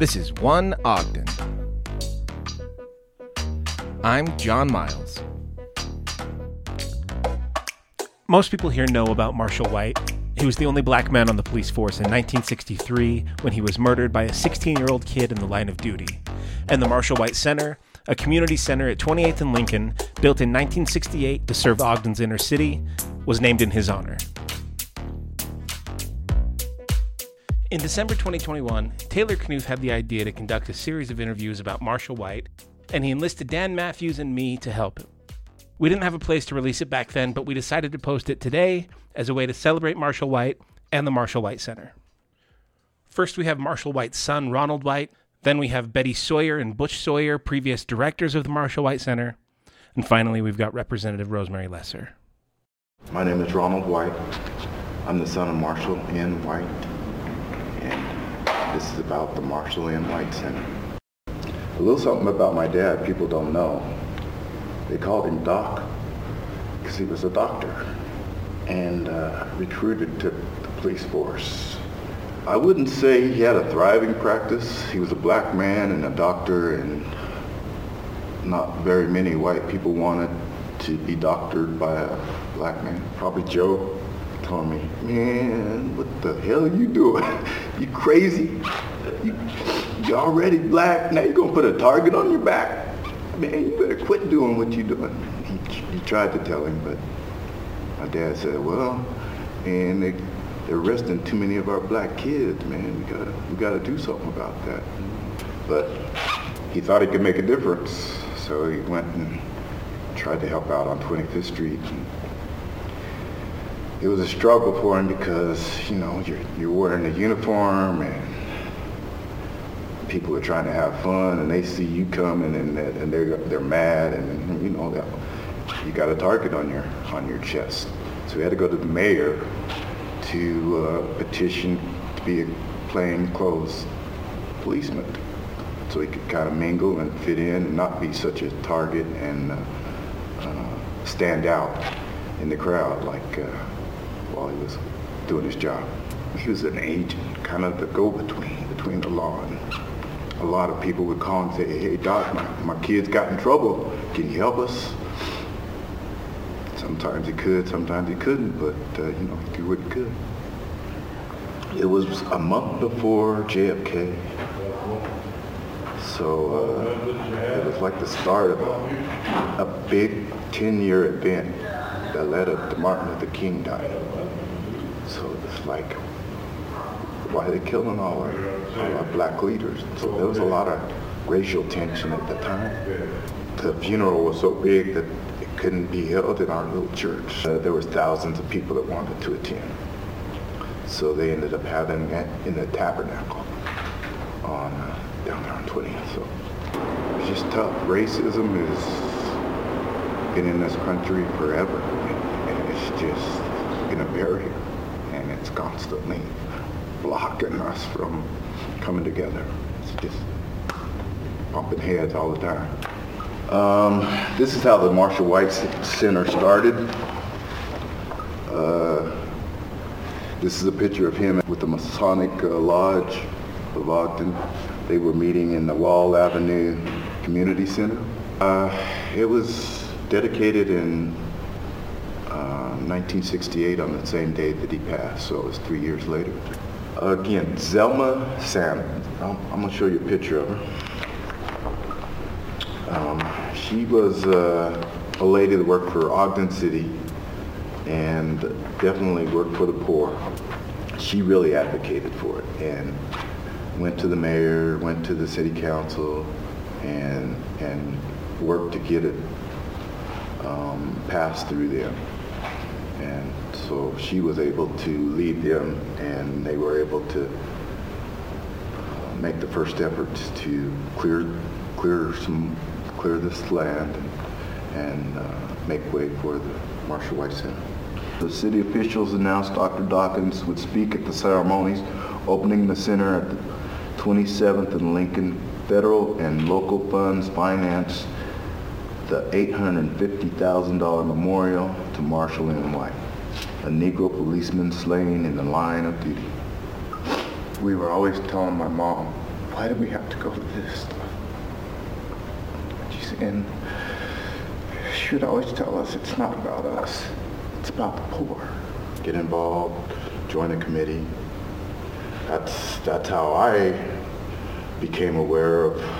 This is One Ogden. I'm John Miles. Most people here know about Marshall White. He was the only black man on the police force in 1963 when he was murdered by a 16 year old kid in the line of duty. And the Marshall White Center, a community center at 28th and Lincoln, built in 1968 to serve Ogden's inner city, was named in his honor. In December 2021, Taylor Knuth had the idea to conduct a series of interviews about Marshall White, and he enlisted Dan Matthews and me to help him. We didn't have a place to release it back then, but we decided to post it today as a way to celebrate Marshall White and the Marshall White Center. First, we have Marshall White's son, Ronald White. Then we have Betty Sawyer and Butch Sawyer, previous directors of the Marshall White Center. And finally, we've got Representative Rosemary Lesser. My name is Ronald White. I'm the son of Marshall N. White. And this is about the Marshall N. White Center. A little something about my dad people don't know. They called him Doc because he was a doctor and uh, recruited to the police force. I wouldn't say he had a thriving practice. He was a black man and a doctor and not very many white people wanted to be doctored by a black man. Probably Joe told me, man, what the hell are you doing? you crazy? You, you're already black, now you're gonna put a target on your back? Man, you better quit doing what you're doing. He, he tried to tell him, but my dad said, well, and they, they're arresting too many of our black kids, man. We gotta, we gotta do something about that. But he thought he could make a difference, so he went and tried to help out on 25th Street. And it was a struggle for him because, you know, you're, you're wearing a uniform and people are trying to have fun and they see you coming and, and they're, they're mad and, you know, you got a target on your, on your chest. So we had to go to the mayor to uh, petition to be a plainclothes policeman so he could kind of mingle and fit in and not be such a target and uh, uh, stand out in the crowd like uh, while he was doing his job. He was an agent, kind of the go-between between the law and a lot of people would call and say, hey doc, my, my kid's got in trouble. Can you help us? Sometimes he could, sometimes he couldn't, but uh, you know, he did what he could. It was a month before JFK. So uh, it was like the start of a, a big 10-year event that led up to Martin Luther King dying. So it's like, why are they killing all our, all our black leaders? So there was a lot of racial tension at the time. The funeral was so big that it couldn't be held in our little church. Uh, there was thousands of people that wanted to attend. So they ended up having it in the tabernacle on uh, down there on 20th. So it's just tough. Racism has been in this country forever, and, it's just been a barrier, and it's constantly blocking us from coming together. It's just bumping heads all the time. Um, this is how the Marshall White Center started. Uh, this is a picture of him with the Masonic uh, Lodge of Ogden. They were meeting in the Wall Avenue Community Center. Uh, it was dedicated in uh, 1968 on the same day that he passed, so it was three years later. Again, Zelma Salmon. I'm, I'm going to show you a picture of her. Um, she was uh, a lady that worked for Ogden City and definitely worked for the poor. She really advocated for it and went to the mayor, went to the city council, and and worked to get it um, passed through them. And so she was able to lead them, and they were able to uh, make the first efforts to clear clear some clear this land and, uh, make way for the Marshall White Center. The city officials announced Dr. Dawkins would speak at the ceremonies opening the center at the 27th and Lincoln. Federal and local funds finance the $850,000 memorial to Marshall N. White, a Negro policeman slain in the line of duty. We were always telling my mom, why do we have to go through this stuff? And she would always tell us it's not about us, it's about the poor. Get involved, join a committee. That's, that's how I became aware of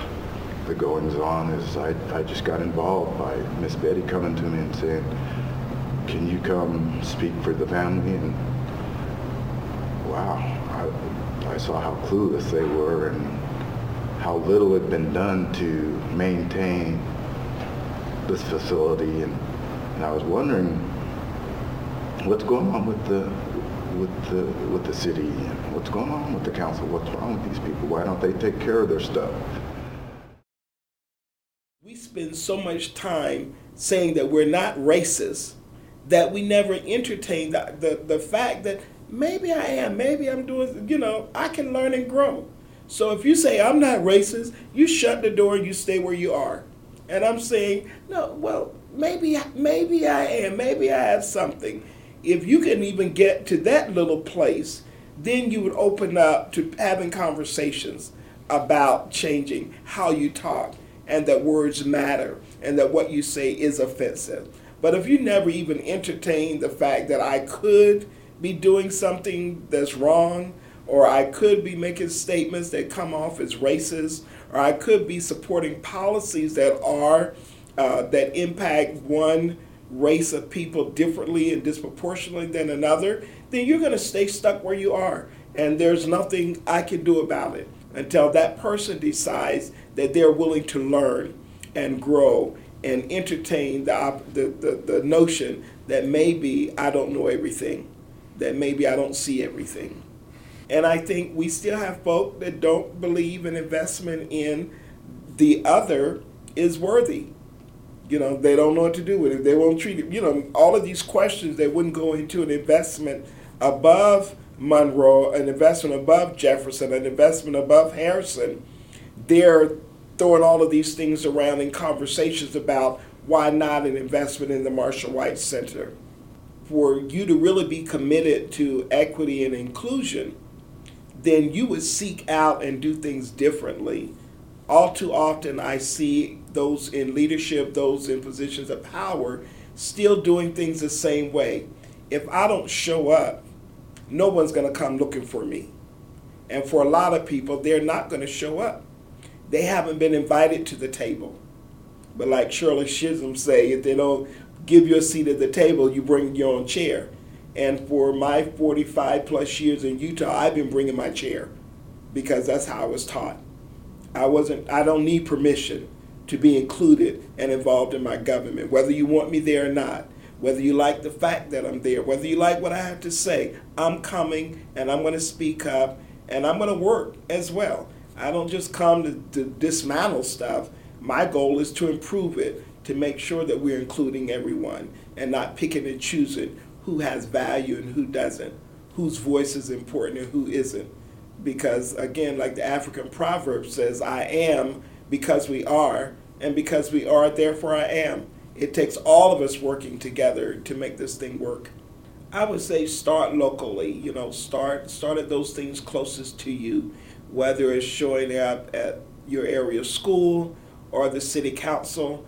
the goings on is I, I just got involved by Miss Betty coming to me and saying, can you come speak for the family? And wow, I, I saw how clueless they were and how little had been done to maintain this facility. And, and I was wondering what's going on with the with the with the city what's going on with the council what's wrong with these people why don't they take care of their stuff spend so much time saying that we're not racist that we never entertain the, the, the fact that maybe I am, maybe I'm doing, you know, I can learn and grow. So if you say I'm not racist, you shut the door and you stay where you are. And I'm saying, no, well, maybe maybe I am, maybe I have something. If you can even get to that little place, then you would open up to having conversations about changing how you talk and that words matter and that what you say is offensive. But if you never even entertain the fact that I could be doing something that's wrong, or I could be making statements that come off as racist, or I could be supporting policies that are uh, that impact one race of people differently and disproportionately than another, then you're going to stay stuck where you are, and there's nothing I can do about it until that person decides that they're willing to learn and grow and entertain the, the, the, the notion that maybe I don't know everything, that maybe I don't see everything. And I think we still have folk that don't believe an investment in the other is worthy. You know, they don't know what to do with it. They won't treat it. You know, all of these questions, they wouldn't go into an investment above Monroe, an investment above Jefferson, an investment above Harrison. They're throwing all of these things around in conversations about why not an investment in the Marshall White Center. For you to really be committed to equity and inclusion, then you would seek out and do things differently. All too often, I see those in leadership, those in positions of power, still doing things the same way. If I don't show up, no one's going to come looking for me. And for a lot of people, they're not going to show up they haven't been invited to the table. But like Shirley Chisholm say, if they don't give you a seat at the table, you bring your own chair. And for my 45 plus years in Utah, I've been bringing my chair because that's how I was taught. I wasn't I don't need permission to be included and involved in my government, whether you want me there or not, whether you like the fact that I'm there, whether you like what I have to say. I'm coming and I'm going to speak up and I'm going to work as well. I don't just come to, to dismantle stuff. My goal is to improve it, to make sure that we're including everyone and not picking and choosing who has value and who doesn't, whose voice is important and who isn't. Because again, like the African proverb says, I am because we are, and because we are, therefore I am. It takes all of us working together to make this thing work. I would say start locally, you know, start start at those things closest to you whether it's showing up at your area school or the city council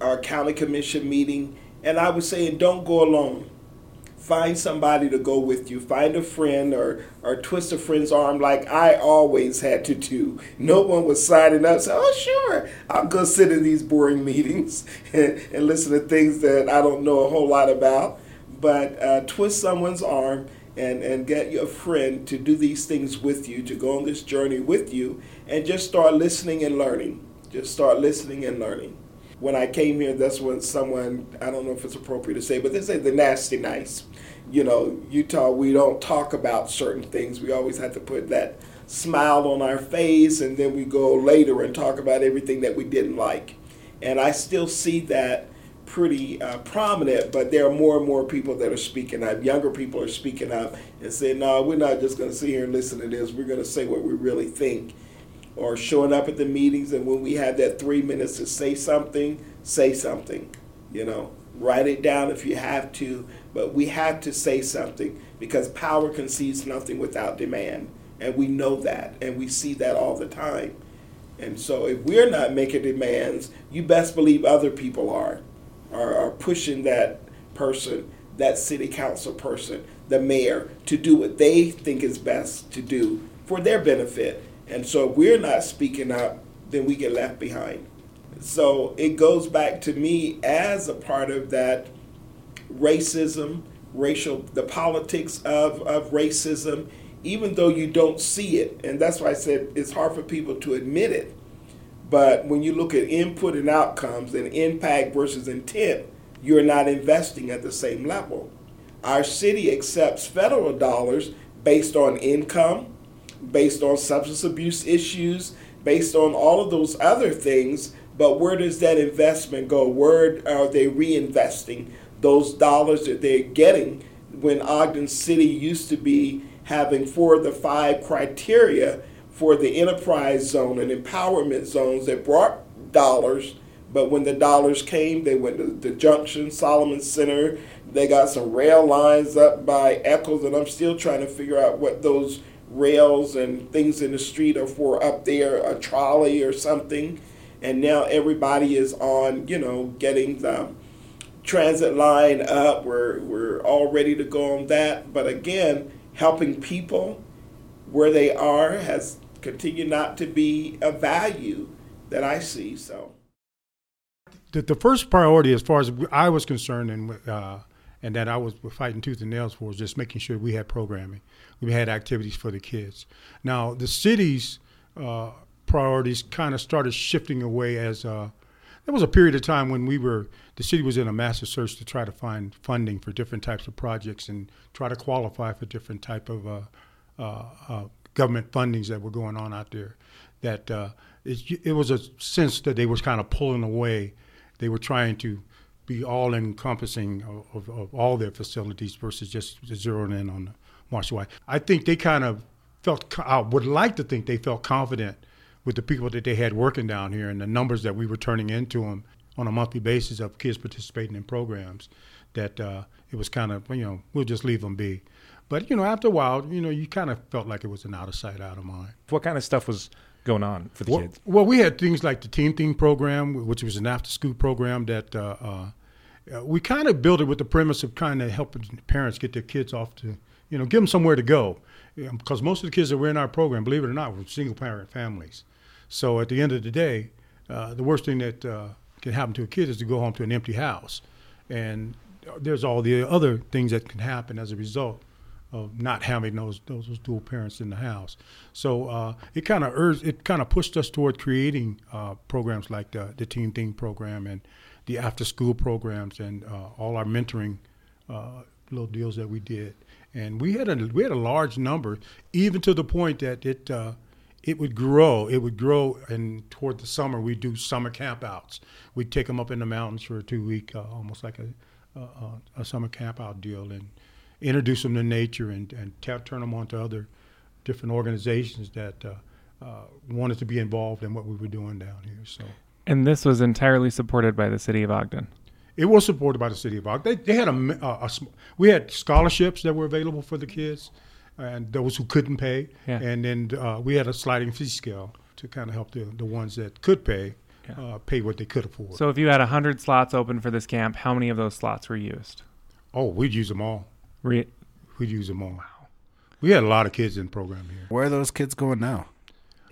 or county commission meeting. And I would say, don't go alone. Find somebody to go with you. Find a friend or, or twist a friend's arm like I always had to do. No one was signing up, say, oh, sure, I'll go sit in these boring meetings and, and listen to things that I don't know a whole lot about. But uh, twist someone's arm and, and get your friend to do these things with you, to go on this journey with you, and just start listening and learning. Just start listening and learning. When I came here, that's when someone, I don't know if it's appropriate to say, but they say the nasty nice. You know, Utah, we don't talk about certain things. We always have to put that smile on our face, and then we go later and talk about everything that we didn't like. And I still see that pretty uh, prominent, but there are more and more people that are speaking up. Younger people are speaking up and saying, no, we're not just going to sit here and listen to this. We're going to say what we really think. Or showing up at the meetings, and when we have that three minutes to say something, say something. You know, write it down if you have to, but we have to say something because power concedes nothing without demand. And we know that, and we see that all the time. And so if we're not making demands, you best believe other people are, are, are pushing that person, that city council person, the mayor, to do what they think is best to do for their benefit. And so if we're not speaking up, then we get left behind. So it goes back to me as a part of that racism, racial, the politics of, of racism, even though you don't see it. And that's why I said it's hard for people to admit it. But when you look at input and outcomes and impact versus intent, you're not investing at the same level. Our city accepts federal dollars based on income, based on substance abuse issues, based on all of those other things. But where does that investment go? Where are they reinvesting those dollars that they're getting when Ogden City used to be having four of the five criteria for the enterprise zone and empowerment zones that brought dollars? But when the dollars came, they went to the Junction, Salomon Center. They got some rail lines up by Eccles, and I'm still trying to figure out what those rails and things in the street are for up there, a trolley or something. And now everybody is on, you know, getting the transit line up. We're, we're all ready to go on that. But again, helping people where they are has continued not to be a value that I see. So the, the first priority, as far as I was concerned, and uh, and that I was fighting tooth and nails for, was just making sure we had programming, we had activities for the kids. Now the city's uh, priorities kind of started shifting away as uh, there was a period of time when we were the city was in a massive search to try to find funding for different types of projects and try to qualify for different type of uh, uh, uh, government fundings that were going on out there. That it, it was a sense that they was kind of pulling away they were trying to be all encompassing of, of, of, all their facilities versus just zeroing in on the Marshall White. I think they kind of felt, I would like to think they felt confident with the people that they had working down here and the numbers that we were turning into them on a monthly basis of kids participating in programs that uh, it was kind of, you know, we'll just leave them be. But, you know, after a while, you know, you kind of felt like it was an out of sight, out of mind. What kind of stuff was going on for the well, kids? Well, we had things like the Team Thing program, which was an after school program that uh, uh, uh we kind of built it with the premise of kind of helping parents get their kids off to, you know, give them somewhere to go. Because most of the kids that were in our program, believe it or not, were single parent families. So at the end of the day, uh, the worst thing that uh, can happen to a kid is to go home to an empty house. And there's all the other things that can happen as a result of not having those those, dual parents in the house. So uh, it kind of urged, it kind of pushed us toward creating uh, programs like the, the Team Thing program and the after school programs and uh, all our mentoring uh, little deals that we did. And we had a we had a large number, even to the point that it uh, it would grow. It would grow, and toward the summer we do summer campouts. We'd take them up in the mountains for a two week, uh, almost like a, a, a summer campout deal, and introduce them to nature and, and t- turn them on to other different organizations that uh, uh, wanted to be involved in what we were doing down here. So, and this was entirely supported by the city of Ogden. It was supported by the city of Ogden. They, they had a, a, a, we had scholarships that were available for the kids, and those who couldn't pay, yeah. and then uh, we had a sliding fee scale to kind of help the, the ones that could pay yeah. uh, pay what they could afford. So, if you had hundred slots open for this camp, how many of those slots were used? Oh, we'd use them all. Re- We'd use them all. Wow. We had a lot of kids in the program here. Where are those kids going now?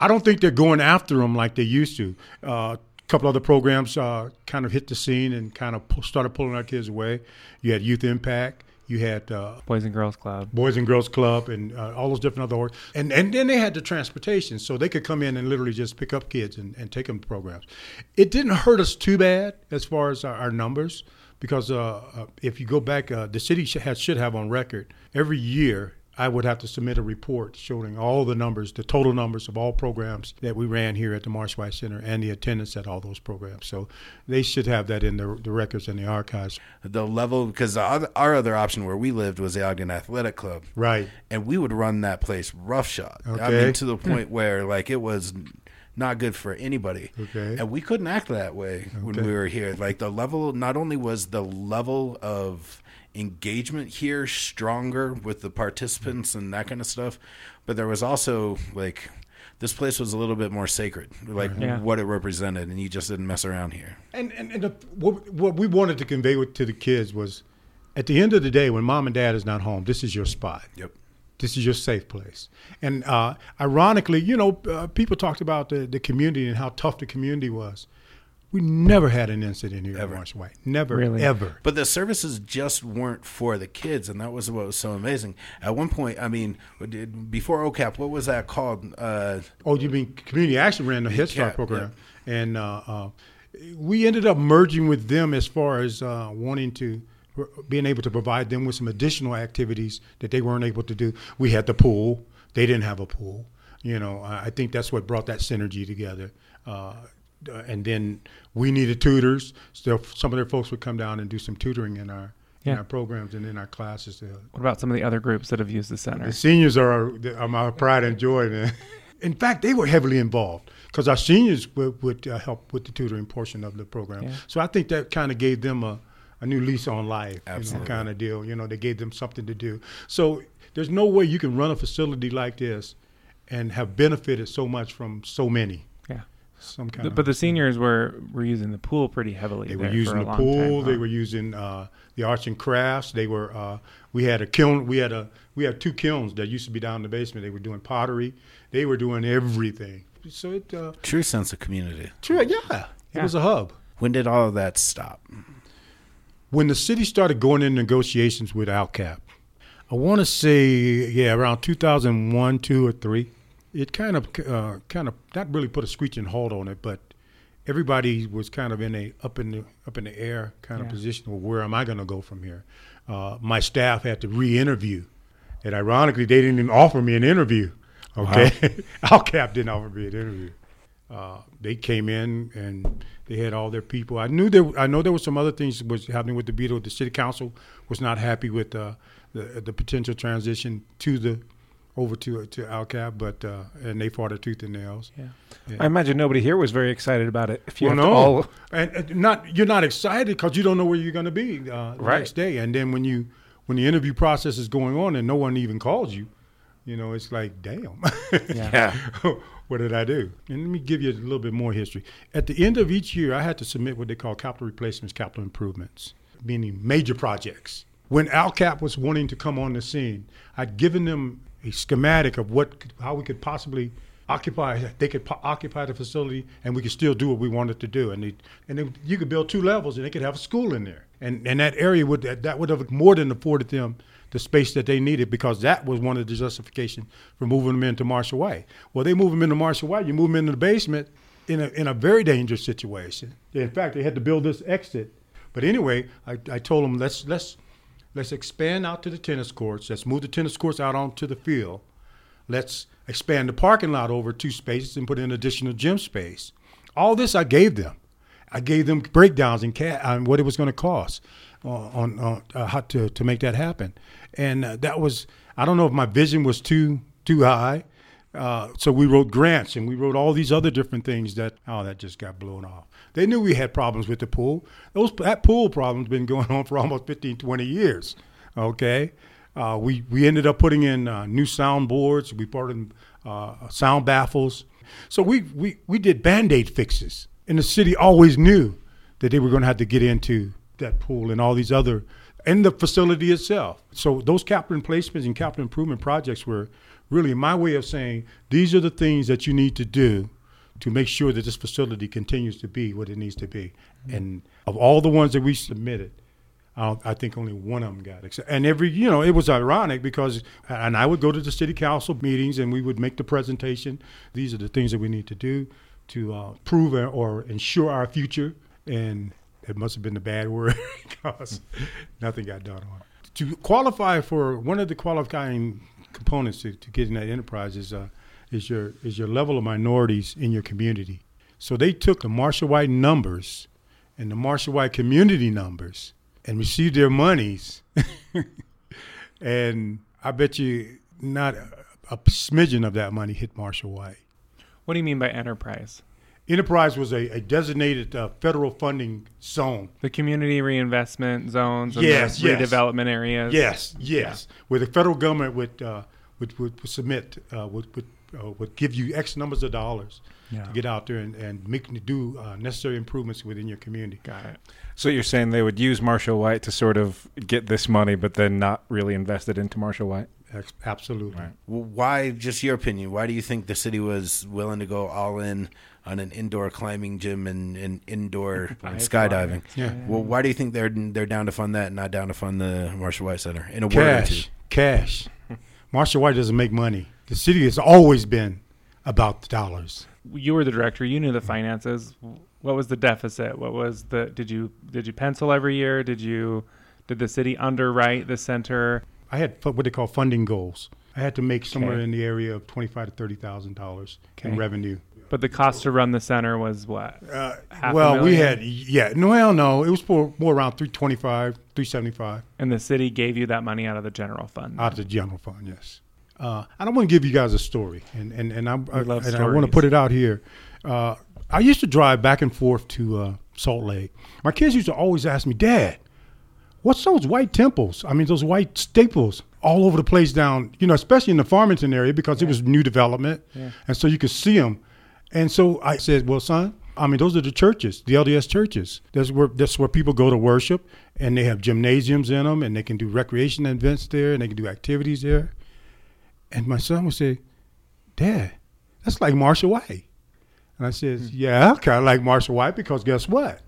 I don't think they're going after them like they used to. Uh, a couple other programs uh, kind of hit the scene and kind of started pulling our kids away. You had Youth Impact. You had uh, Boys and Girls Club, Boys and Girls Club, and uh, all those different other orgs. And and then they had the transportation, so they could come in and literally just pick up kids and, and take them to programs. It didn't hurt us too bad as far as our, our numbers because uh, uh, if you go back, uh, the city should have, should have on record every year. I would have to submit a report showing all the numbers, the total numbers of all programs that we ran here at the Marsh White Center and the attendance at all those programs. So they should have that in the, the records and the archives. The level, because our, our other option where we lived was the Ogden Athletic Club. Right. And we would run that place roughshod. Okay. I mean, to the point where, like, it was not good for anybody. Okay. And we couldn't act that way when we were here. Like the level, not only was the level of engagement here stronger with the participants and that kind of stuff, but there was also like this place was a little bit more sacred, like Yeah. what it represented, and you just didn't mess around here. And and, and the, what, what we wanted to convey with, to the kids was, at the end of the day, when mom and dad is not home, this is your spot. Yep. This is your safe place. And uh, ironically, you know, uh, people talked about the, the community and how tough the community was. We never had an incident here Ever. at Marshall White. Never, Really? ever. But the services just weren't for the kids, and that was what was so amazing. At one point, I mean, before OWCAP, what was that called? Uh, Oh, you mean Community Action ran the Head Start Yeah, program, and uh, uh, we ended up merging with them as far as uh, wanting to being able to provide them with some additional activities that they weren't able to do. We had the pool; they didn't have a pool. You know, I think that's what brought that synergy together. Uh, uh, and then we needed tutors. So some of their folks would come down and do some tutoring in our in our programs and in our classes. What about some of the other groups that have used the center? the seniors are, are my pride and joy. Man. In fact, they were heavily involved because our seniors would, would uh, help with the tutoring portion of the program. Yeah. So I think that kind of gave them a, a new lease on life, Absolutely. you know, kind of deal. You know, they gave them something to do. So there's no way you can run a facility like this and have benefited so much from so many. Yeah. Some kind The- of, but the seniors were were using the pool pretty heavily. they there were using for a the pool. time, They were using uh, the arts and crafts. They were. Uh, we had a kiln. We had a. We had two kilns that used to be down in the basement. They were doing pottery. They were doing everything. So it. Uh, true sense of community. True. yeah, it Yeah. was a hub. When did all of that stop? When the city started going in negotiations with OWCAP, I want to say yeah around 2001, two or three. It kind of uh, kind of not really put a screeching halt on it, but everybody was kind of in a up in the up in the air kind of position. Well, where am I going to go from here? Uh, my staff had to re-interview, and ironically, they didn't even offer me an interview. Okay, OWCAP didn't offer me an interview. Uh, they came in and they had all their people. I knew there. I know there were some other things that was happening with the Beetle. The city council was not happy with uh, the the potential transition to the over to to OWCAP, but uh, and they fought a tooth and nails. Yeah. I imagine nobody here was very excited about it. If you well, no, all... and, and, not you're not excited because you don't know where you're going to be uh, the Right. next day, and then when you when the interview process is going on and no one even calls you, you know it's like damn. yeah. what did I do? And let me give you a little bit more history. At the end of each year, I had to submit what they call capital replacements, capital improvements, meaning major projects. When OWCAP was wanting to come on the scene, I'd given them a schematic of what, how we could possibly occupy. They could po- occupy the facility, and we could still do what we wanted to do. And they, and they, you could build two levels, and they could have a school in there. And and that area would that, that would have more than afforded them the space that they needed because that was one of the justification for moving them into Marshall White. Well, they move them into Marshall White. You move them into the basement in a in a very dangerous situation. In fact, they had to build this exit. But anyway, I, I told them let's let's let's expand out to the tennis courts. Let's move the tennis courts out onto the field. Let's expand the parking lot over two spaces and put in additional gym space. All this I gave them. I gave them breakdowns and ca- on what it was going to cost uh, on, on uh, how to, to make that happen. And uh, that was I don't know if my vision was too too high. Uh, so we wrote grants and we wrote all these other different things that oh that just got blown off. They knew we had problems with the pool. Those that pool problem's been going on for almost 15, 20 years. Okay, uh, we we ended up putting in uh, new sound boards. We brought in uh, sound baffles. So we we we did band aid fixes, and the city always knew that they were going to have to get into that pool and all these other and the facility itself. So those capital replacements and capital improvement projects were really my way of saying these are the things that you need to do to make sure that this facility continues to be what it needs to be. And of all the ones that we submitted, I, I think only one of them got accepted. And every, you know, it was ironic because, and I would go to the city council meetings and we would make the presentation. These are the things that we need to do to uh, prove or ensure our future. And it must have been the bad word because nothing got done on it. To qualify for one of the qualifying components to, to getting that enterprise is, uh, is, your, is your level of minorities in your community. So they took the Marshall White numbers and the Marshall White community numbers and received their monies. and I bet you not a, a smidgen of that money hit Marshall White. What do you mean by enterprise? Enterprise was a, a designated uh, federal funding zone. The community reinvestment zones and Yes, the yes. redevelopment areas. Yes, yes. Where the federal government would uh, would, would submit uh, would would, uh, would give you X numbers of dollars Yeah. to get out there and, and make do uh, necessary improvements within your community. Got it. So you're saying they would use Marshall White to sort of get this money, but then not really invest it into Marshall White? Ex- Absolutely. Right. Well, why? Just your opinion. Why do you think the city was willing to go all in on an indoor climbing gym and, and indoor skydiving? Yeah. Well, why do you think they're they're down to fund that and not down to fund the Marshall White Center in a word or two? Cash, cash. Marshall White doesn't make money. The city has always been about the dollars. You were the director. You knew the finances. What was the deficit? What was the? Did you did you pencil every year? Did you did the city underwrite the center? I had what they call funding goals. I had to make somewhere Okay. in the area of twenty-five to thirty thousand dollars in revenue. But the cost to run the center was what? Uh, well, we had yeah. No, well, no, it was for more around three twenty-five, three seventy-five And the city gave you that money out of the general fund. out of the general fund. Yes. Uh, I don't want to give you guys a story, and and and, I'm, I, love and I want to put it out here. Uh, I used to drive back and forth to uh, Salt Lake. My kids used to always ask me, "Dad, what's those white temples? I mean, those white staples all over the place down, you know, especially in the Farmington area because it was new development, and so you could see them. And so I said, "Well, son." I mean, those are the churches, the LDS churches. That's where that's where people go to worship, and they have gymnasiums in them, and they can do recreation events there, and they can do activities there. And my son would say, Dad, that's like Marshall White. And I says, hmm. Yeah, kind of like Marshall White because guess what?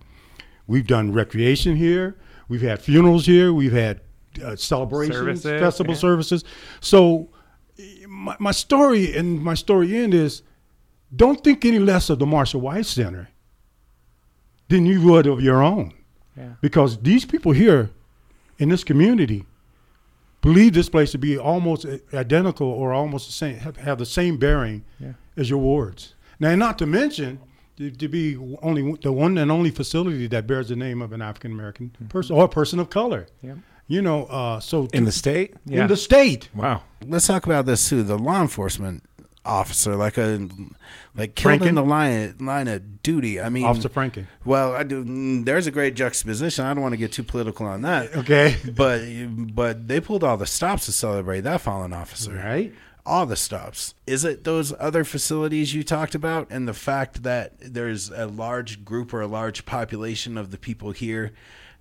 We've done recreation here. We've had funerals here. We've had uh, celebrations, Services, festival yeah. services. So my, my story and my story end is don't think any less of the Marshall White Center than you would of your own Yeah. because these people here in this community believe this place to be almost identical or almost the same have, have the same bearing Yeah. as your wards now not to mention to, to be only the one and only facility that bears the name of an african american person or a person of color Yep. you know uh, so In the state? Yeah. in the state Wow. Let's talk about this too. The law enforcement officer, like a like killed in Francom? the line line of duty. I mean, officer Francom Well, I do. mm, There's a great juxtaposition. I don't want to get too political on that. okay But but they pulled all the stops to celebrate that fallen officer. right All the stops. Is it those other facilities you talked about, and the fact that there's a large group or a large population of the people here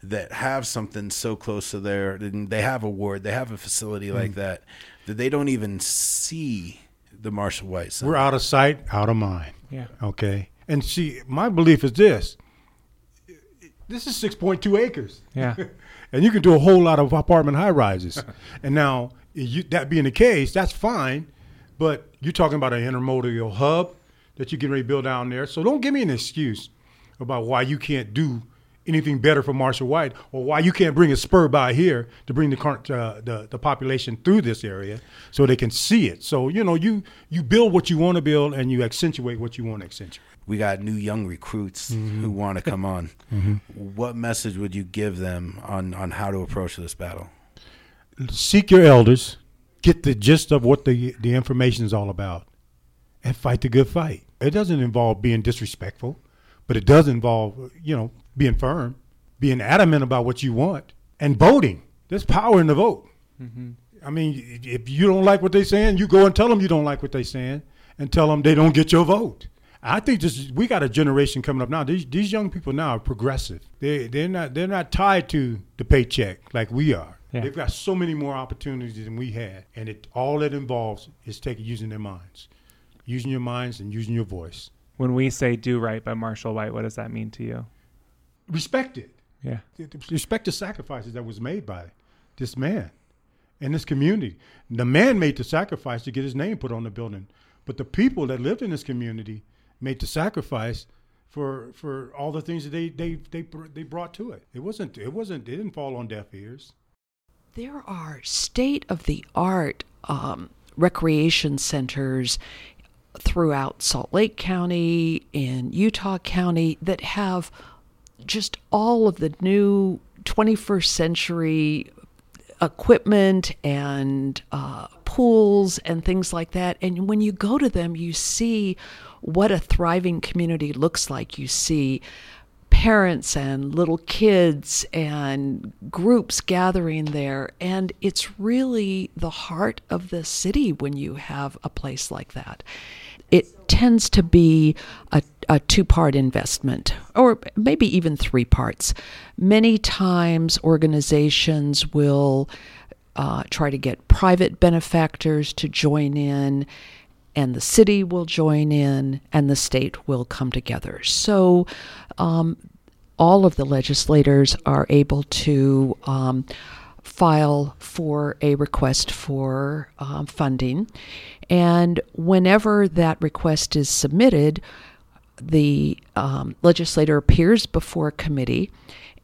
that have something so close to their, and they have a ward, they have a facility like Mm. that, that they don't even see the Marshall White Center. we're out of sight out of mind Yeah. okay and see my belief is this this is 6.2 acres Yeah. and you can do a whole lot of apartment high rises. and now, you, that being the case, that's fine. But you're talking about an intermodal hub that you get ready to build down there. So don't give me an excuse about why you can't do anything better for Marshall White or why you can't bring a spur by here to bring the current uh, the, the population through this area so they can see it. So you know you you build what you want to build and you accentuate what you want to accentuate. we got new young recruits who want to come on. What message would you give them on, on how to approach this battle? Seek your elders, get the gist of what the the information is all about, and fight the good fight. It doesn't involve being disrespectful, but it does involve you know being firm, being adamant about what you want, and voting. There's power in the vote. Mm-hmm. I mean, if you don't like what they're saying, you go and tell them you don't like what they're saying, and tell them they don't get your vote. I think this is, we got a generation coming up now. These these young people now are progressive. They they're not they're not tied to the paycheck like we are. Yeah. They've got so many more opportunities than we had, and it all it involves is taking using their minds, using your minds and using your voice. When we say do right by Marshall White, what does that mean to you? Respect it. Yeah. Respect the sacrifices that was made by this man and this community. The man made the sacrifice to get his name put on the building, but the people that lived in this community made the sacrifice for for all the things that they they they they brought to it. It wasn't it wasn't it didn't fall on deaf ears. There are state of the art um, recreation centers throughout Salt Lake County and Utah County that have just all of the new 21st century equipment and uh, pools and things like that. And when you go to them, you see what a thriving community looks like. You see parents and little kids and groups gathering there. And it's really the heart of the city when you have a place like that. It tends to be a, a two part investment, or maybe even three parts. Many times, organizations will uh, try to get private benefactors to join in and the city will join in and the state will come together. So um, all of the legislators are able to um, file for a request for um, funding. And whenever that request is submitted, the um, legislator appears before a committee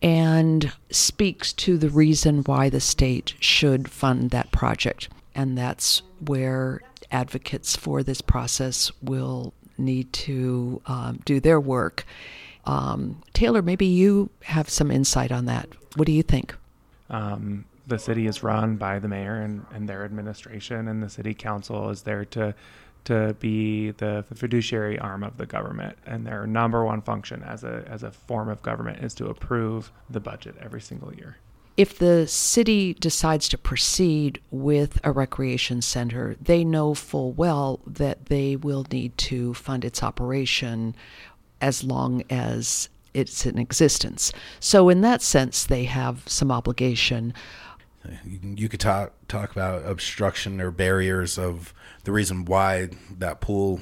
and speaks to the reason why the state should fund that project. And that's where advocates for this process will need to um, do their work. Um, Taylor, maybe you have some insight on that. What do you think? Um, the city is run by the mayor and, and their administration, and the city council is there to to be the, the fiduciary arm of the government. And their number one function as a as a form of government is to approve the budget every single year if the city decides to proceed with a recreation center, they know full well that they will need to fund its operation as long as it's in existence. So, in that sense, they have some obligation. You could talk talk about obstruction or barriers of the reason why that pool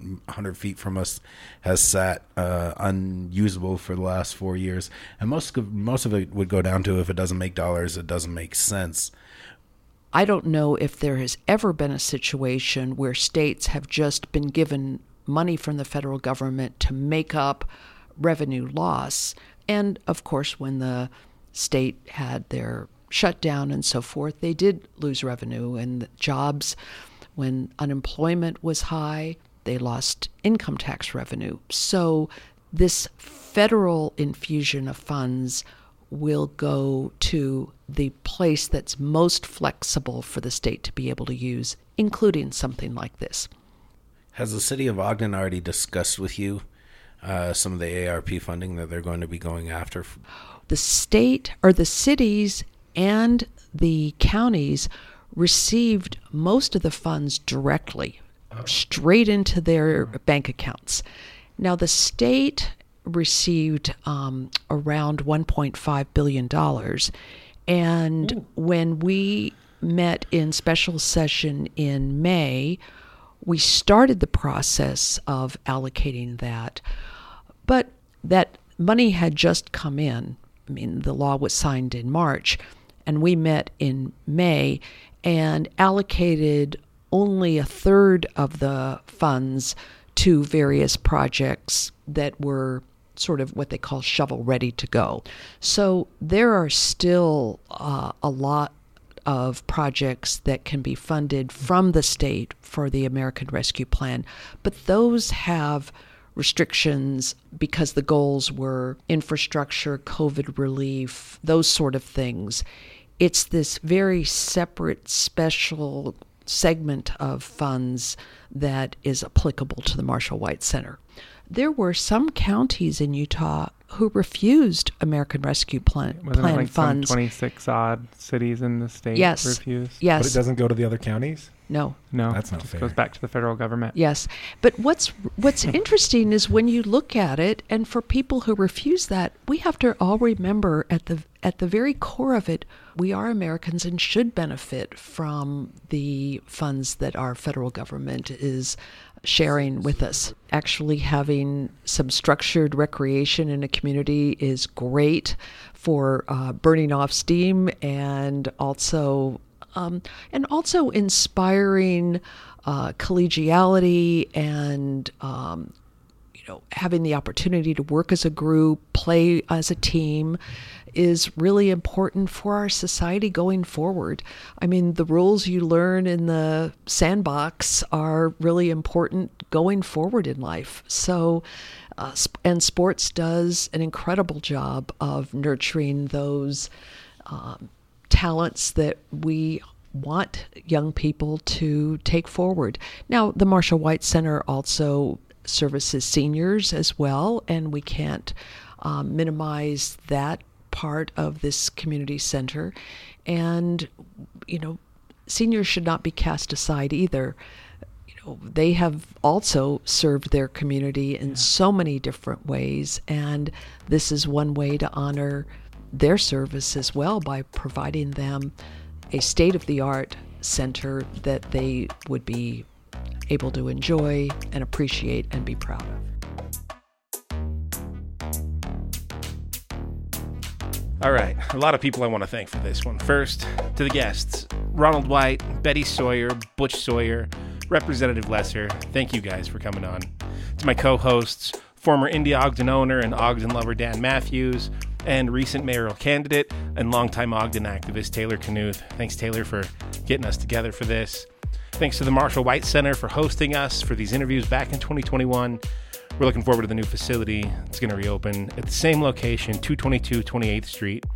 100 feet from us has sat uh, unusable for the last four years. And most of, most of it would go down to if it doesn't make dollars, it doesn't make sense. I don't know if there has ever been a situation where states have just been given money from the federal government to make up revenue loss. And of course, when the state had their shutdown and so forth, they did lose revenue and jobs when unemployment was high they lost income tax revenue. So, this federal infusion of funds will go to the place that's most flexible for the state to be able to use, including something like this. Has the city of Ogden already discussed with you uh, some of the ARP funding that they're going to be going after? The state or the cities and the counties received most of the funds directly straight into their bank accounts. Now, the state received um, around $1.5 billion. And Ooh. when we met in special session in May, we started the process of allocating that. But that money had just come in. I mean, the law was signed in March, and we met in May and allocated only a third of the funds to various projects that were sort of what they call shovel ready to go. So there are still uh, a lot of projects that can be funded from the state for the American Rescue Plan, but those have restrictions because the goals were infrastructure, COVID relief, those sort of things. It's this very separate, special segment of funds that is applicable to the Marshall White Center. There were some counties in Utah who refused American Rescue Plan, Wasn't plan it like funds. 26 odd cities in the state yes. refused. Yes. But it doesn't go to the other counties? No. No. That's not it fair. goes back to the federal government. Yes. But what's what's interesting is when you look at it and for people who refuse that, we have to all remember at the at the very core of it, we are Americans and should benefit from the funds that our federal government is sharing with us. Actually, having some structured recreation in a community is great for uh, burning off steam and also um, and also inspiring uh, collegiality and um, you know having the opportunity to work as a group, play as a team is really important for our society going forward. I mean, the rules you learn in the sandbox are really important going forward in life. So, uh, and sports does an incredible job of nurturing those um, talents that we want young people to take forward. Now, the Marshall White Center also services seniors as well, and we can't um, minimize that part of this community center. And, you know, seniors should not be cast aside either. You know, they have also served their community in so many different ways, and this is one way to honor their service as well by providing them a state of the art center that they would be able to enjoy and appreciate and be proud of. All right, a lot of people I want to thank for this one. First, to the guests Ronald White, Betty Sawyer, Butch Sawyer, Representative Lesser, thank you guys for coming on. To my co hosts, former India Ogden owner and Ogden lover Dan Matthews, and recent mayoral candidate and longtime Ogden activist Taylor Knuth. Thanks, Taylor, for getting us together for this. Thanks to the Marshall White Center for hosting us for these interviews back in 2021. We're looking forward to the new facility. It's going to reopen at the same location, 222 28th Street,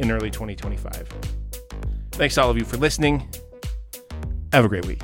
in early 2025. Thanks to all of you for listening. Have a great week.